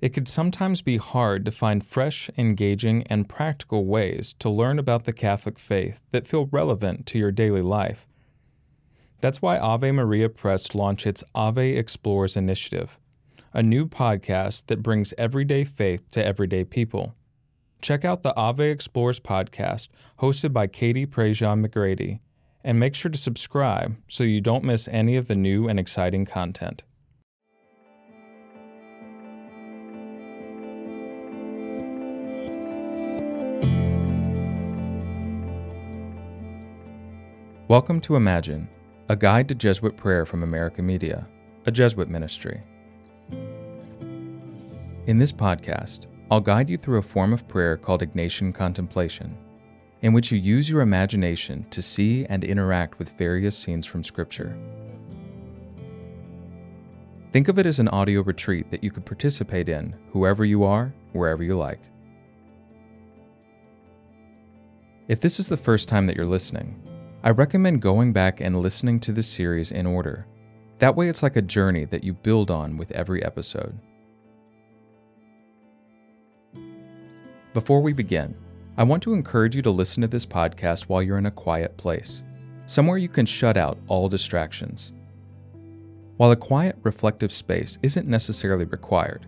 It could sometimes be hard to find fresh, engaging, and practical ways to learn about the Catholic faith that feel relevant to your daily life. That's why Ave Maria Press launched its Ave Explores initiative, a new podcast that brings everyday faith to everyday people. Check out the Ave Explores podcast hosted by Katie Prejean McGrady, and make sure to subscribe so you don't miss any of the new and exciting content. Welcome to Imagine, a guide to Jesuit prayer from America Media, a Jesuit ministry. In this podcast, I'll guide you through a form of prayer called Ignatian contemplation, in which you use your imagination to see and interact with various scenes from Scripture. Think of it as an audio retreat that you could participate in, whoever you are, wherever you like. If this is the first time that you're listening, I recommend going back and listening to the series in order. That way, it's like a journey that you build on with every episode. Before we begin, I want to encourage you to listen to this podcast while you're in a quiet place, somewhere you can shut out all distractions. While a quiet, reflective space isn't necessarily required,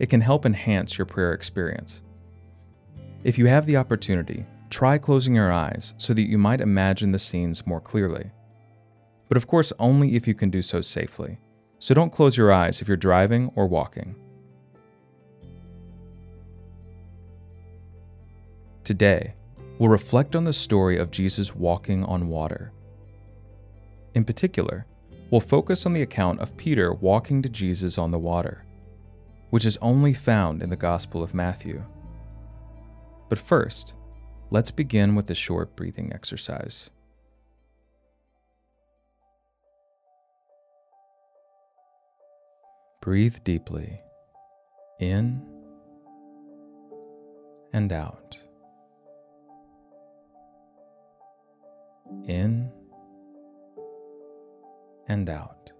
it can help enhance your prayer experience. If you have the opportunity, Try closing your eyes so that you might imagine the scenes more clearly. But of course, only if you can do so safely. So don't close your eyes if you're driving or walking. Today, we'll reflect on the story of Jesus walking on water. In particular, we'll focus on the account of Peter walking to Jesus on the water, which is only found in the Gospel of Matthew. But first, Let's begin with a short breathing exercise. Breathe deeply in and out. In and out.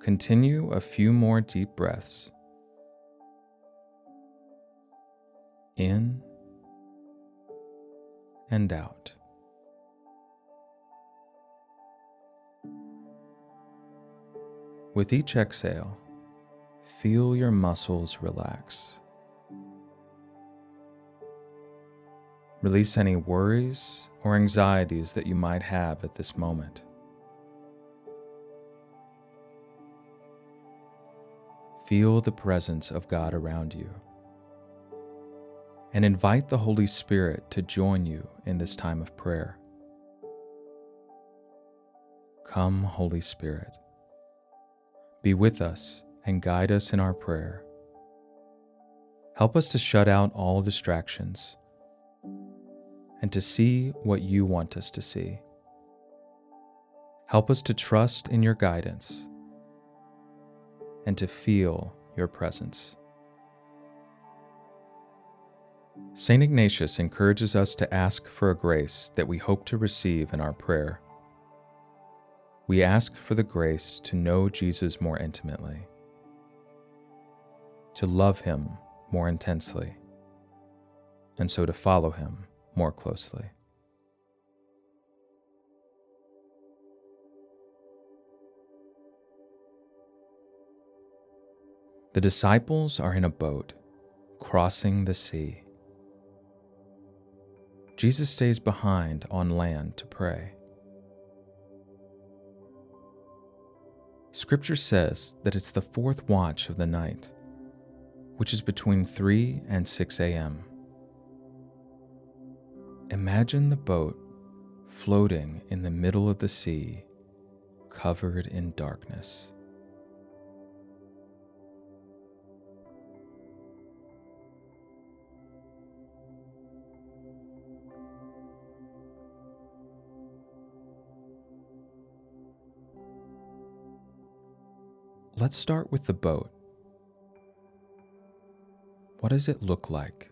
Continue a few more deep breaths. In and out. With each exhale, feel your muscles relax. Release any worries or anxieties that you might have at this moment. Feel the presence of God around you and invite the Holy Spirit to join you in this time of prayer. Come, Holy Spirit. Be with us and guide us in our prayer. Help us to shut out all distractions and to see what you want us to see. Help us to trust in your guidance and to feel your presence. St. Ignatius encourages us to ask for a grace that we hope to receive in our prayer. We ask for the grace to know Jesus more intimately, to love him more intensely, and so to follow him more closely. The disciples are in a boat crossing the sea. Jesus stays behind on land to pray. Scripture says that it's the fourth watch of the night, which is between 3 and 6 a.m. Imagine the boat floating in the middle of the sea, covered in darkness. Let's start with the boat. What does it look like?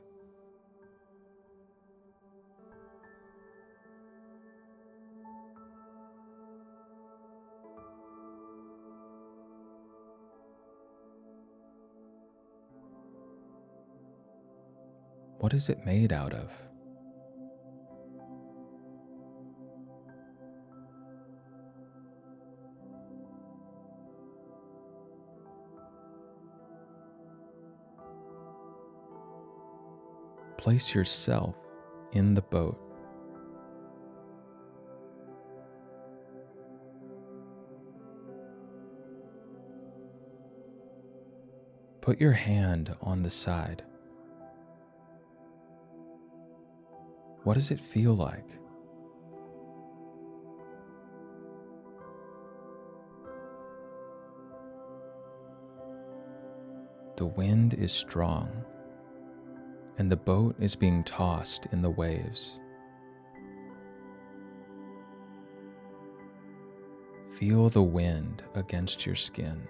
What is it made out of? Place yourself in the boat. Put your hand on the side. What does it feel like? The wind is strong, and the boat is being tossed in the waves. Feel the wind against your skin.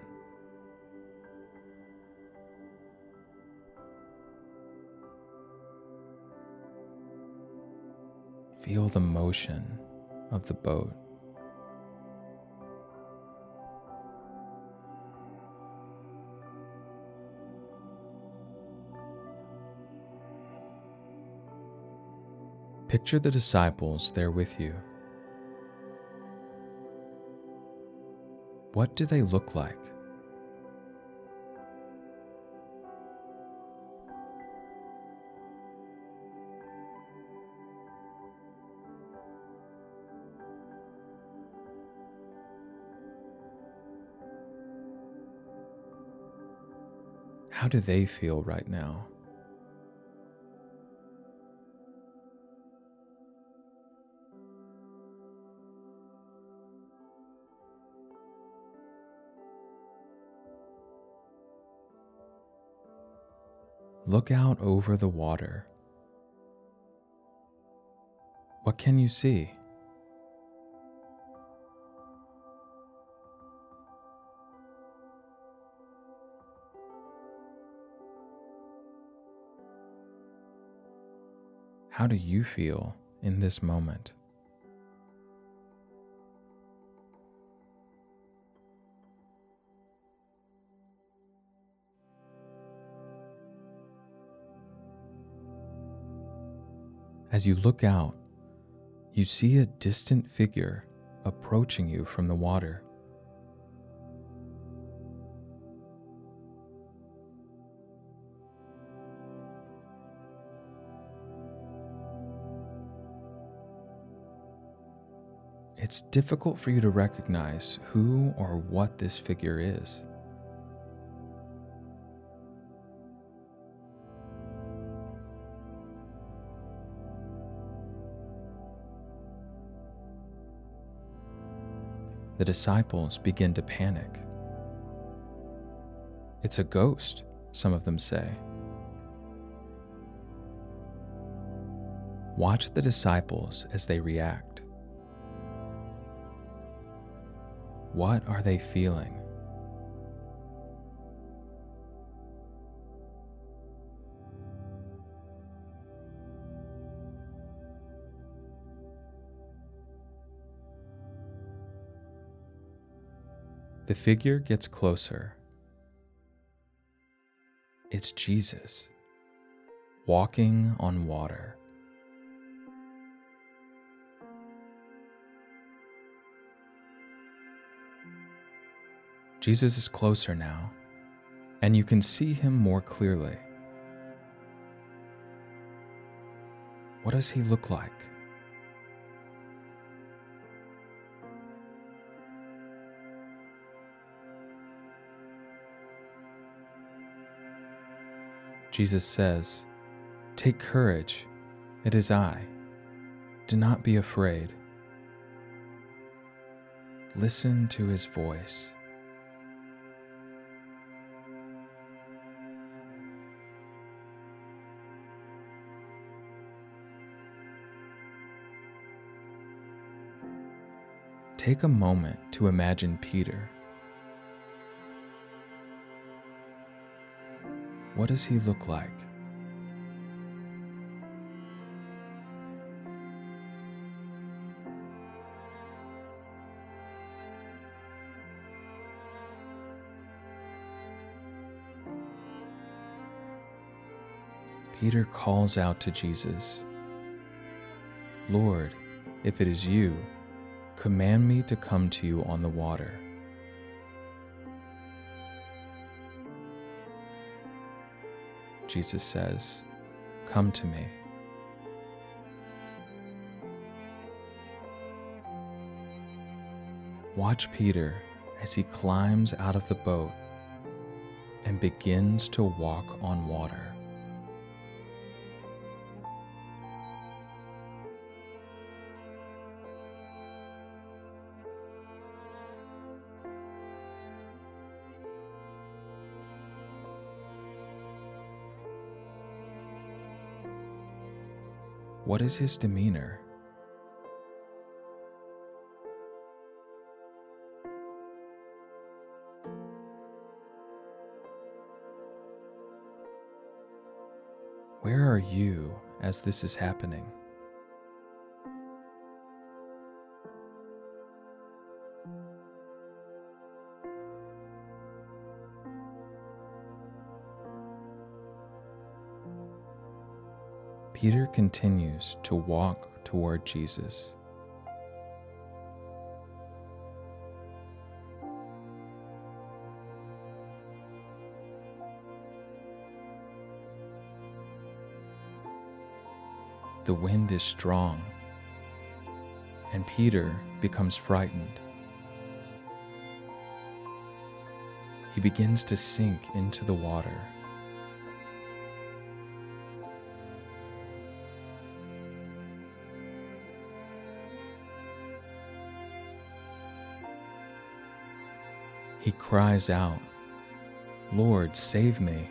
Feel the motion of the boat. Picture the disciples there with you. What do they look like? How do they feel right now? Look out over the water. What can you see? How do you feel in this moment? As you look out, you see a distant figure approaching you from the water. it's difficult for you to recognize who or what this figure is. The disciples begin to panic. It's a ghost, some of them say. Watch the disciples as they react. What are they feeling? The figure gets closer. It's Jesus, walking on water. Jesus is closer now, and you can see him more clearly. What does he look like? Jesus says, Take courage, it is I. Do not be afraid. Listen to his voice. take a moment to imagine Peter. What does he look like? Peter calls out to Jesus, Lord, if it is you, command me to come to you on the water. Jesus says, Come to me. Watch Peter as he climbs out of the boat and begins to walk on water. What is his demeanor? Where are you as this is happening? Continues to walk toward Jesus. The wind is strong, and Peter becomes frightened. He begins to sink into the water. He cries out, Lord, save me.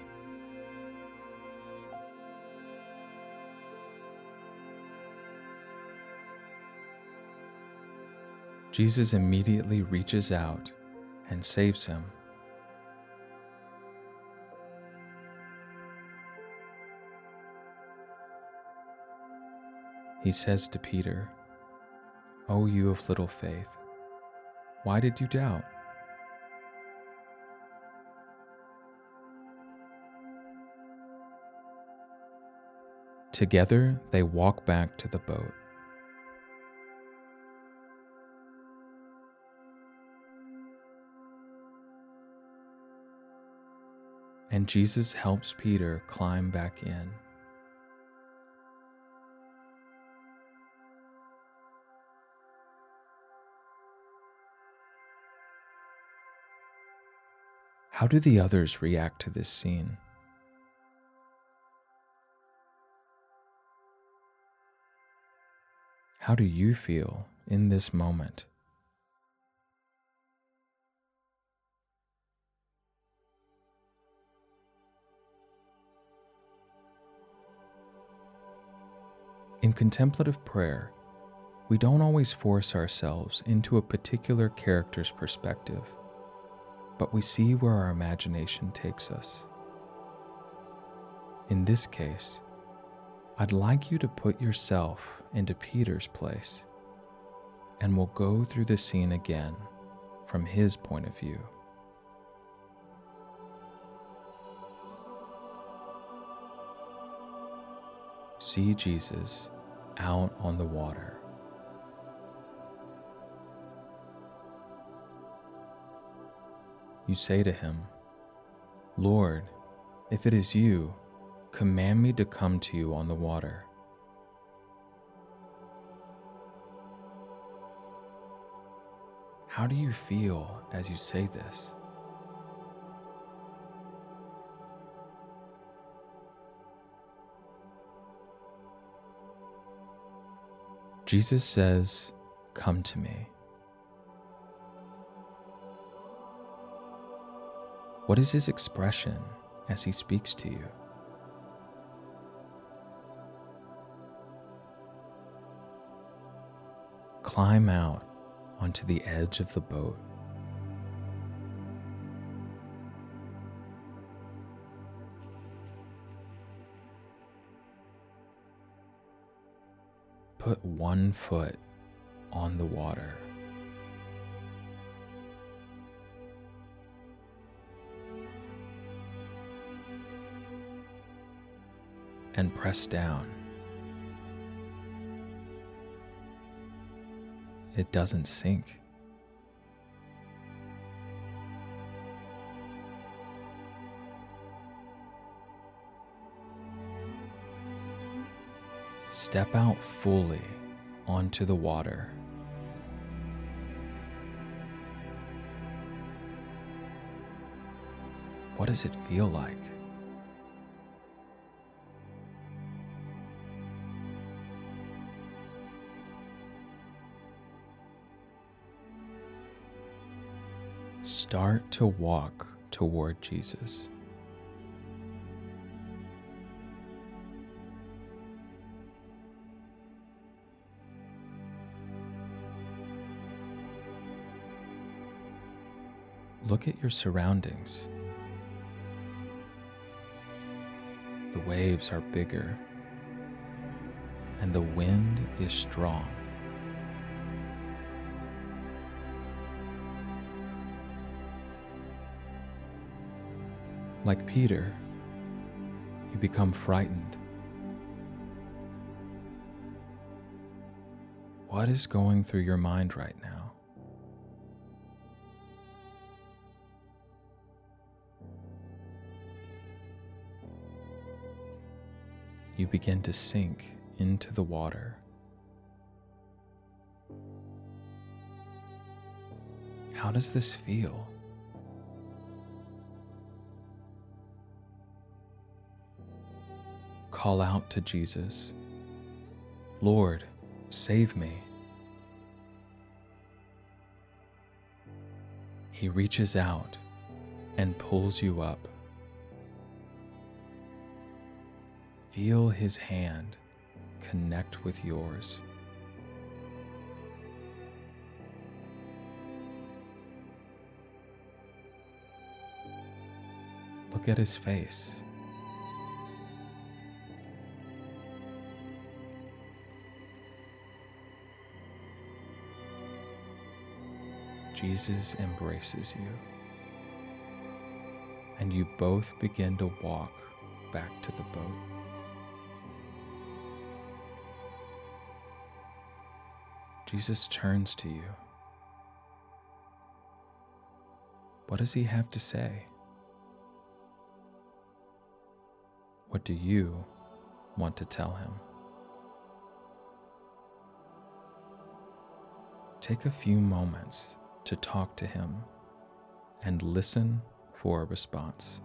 Jesus immediately reaches out and saves him. He says to Peter, O you of little faith, why did you doubt? Together they walk back to the boat. and Jesus helps Peter climb back in. How do the others react to this scene? How do you feel in this moment? In contemplative prayer, we don't always force ourselves into a particular character's perspective, but we see where our imagination takes us. In this case, I'd like you to put yourself into Peter's place, and we'll go through the scene again from his point of view. See Jesus out on the water. You say to him, Lord, if it is you, command me to come to you on the water. How do you feel as you say this? Jesus says, Come to me. What is his expression as he speaks to you? Climb out onto the edge of the boat. put one foot on the water. and press down. It doesn't sink. Step out fully onto the water. What does it feel like? Start to walk toward Jesus. Look at your surroundings. The waves are bigger, and the wind is strong. Like Peter, you become frightened. What is going through your mind right now? You begin to sink into the water. How does this feel? Call out to Jesus Lord, save me. He reaches out and pulls you up. Feel his hand connect with yours. Look at his face. Jesus embraces you. And you both begin to walk back to the boat. Jesus turns to you. What does he have to say? What do you want to tell him? Take a few moments to talk to Him and listen for a response.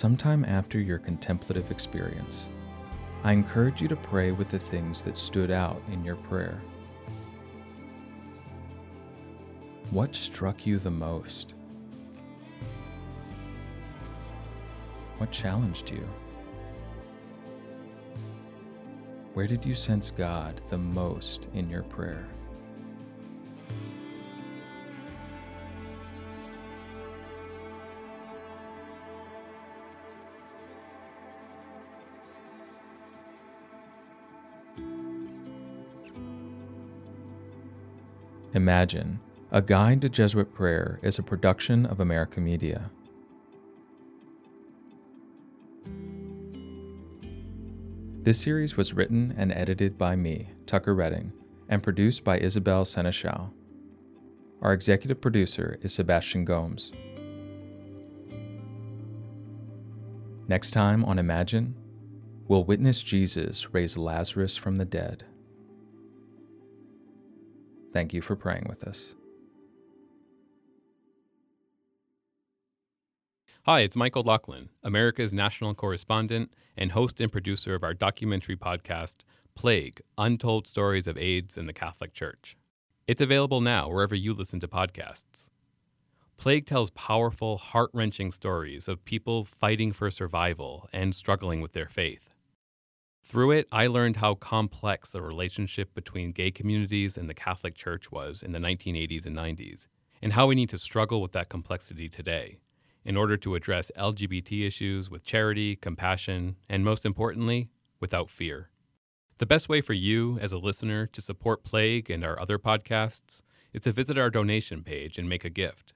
Sometime after your contemplative experience, I encourage you to pray with the things that stood out in your prayer. What struck you the most? What challenged you? Where did you sense God the most in your prayer? Imagine, A Guide to Jesuit Prayer is a production of America Media. This series was written and edited by me, Tucker Redding, and produced by Isabel Seneschal. Our executive producer is Sebastian Gomes. Next time on Imagine, we'll witness Jesus raise Lazarus from the dead. Thank you for praying with us. Hi, it's Michael O'Loughlin, America's national correspondent and host and producer of our documentary podcast, Plague Untold Stories of AIDS in the Catholic Church. It's available now wherever you listen to podcasts. Plague tells powerful, heart wrenching stories of people fighting for survival and struggling with their faith. Through it, I learned how complex the relationship between gay communities and the Catholic Church was in the 1980s and 90s, and how we need to struggle with that complexity today in order to address LGBT issues with charity, compassion, and most importantly, without fear. The best way for you, as a listener, to support Plague and our other podcasts is to visit our donation page and make a gift.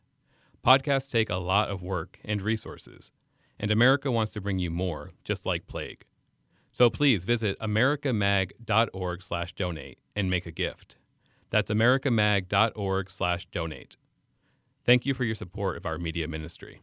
Podcasts take a lot of work and resources, and America wants to bring you more, just like Plague. So please visit americamag.org slash donate and make a gift. That's americamag.org slash donate. Thank you for your support of our media ministry.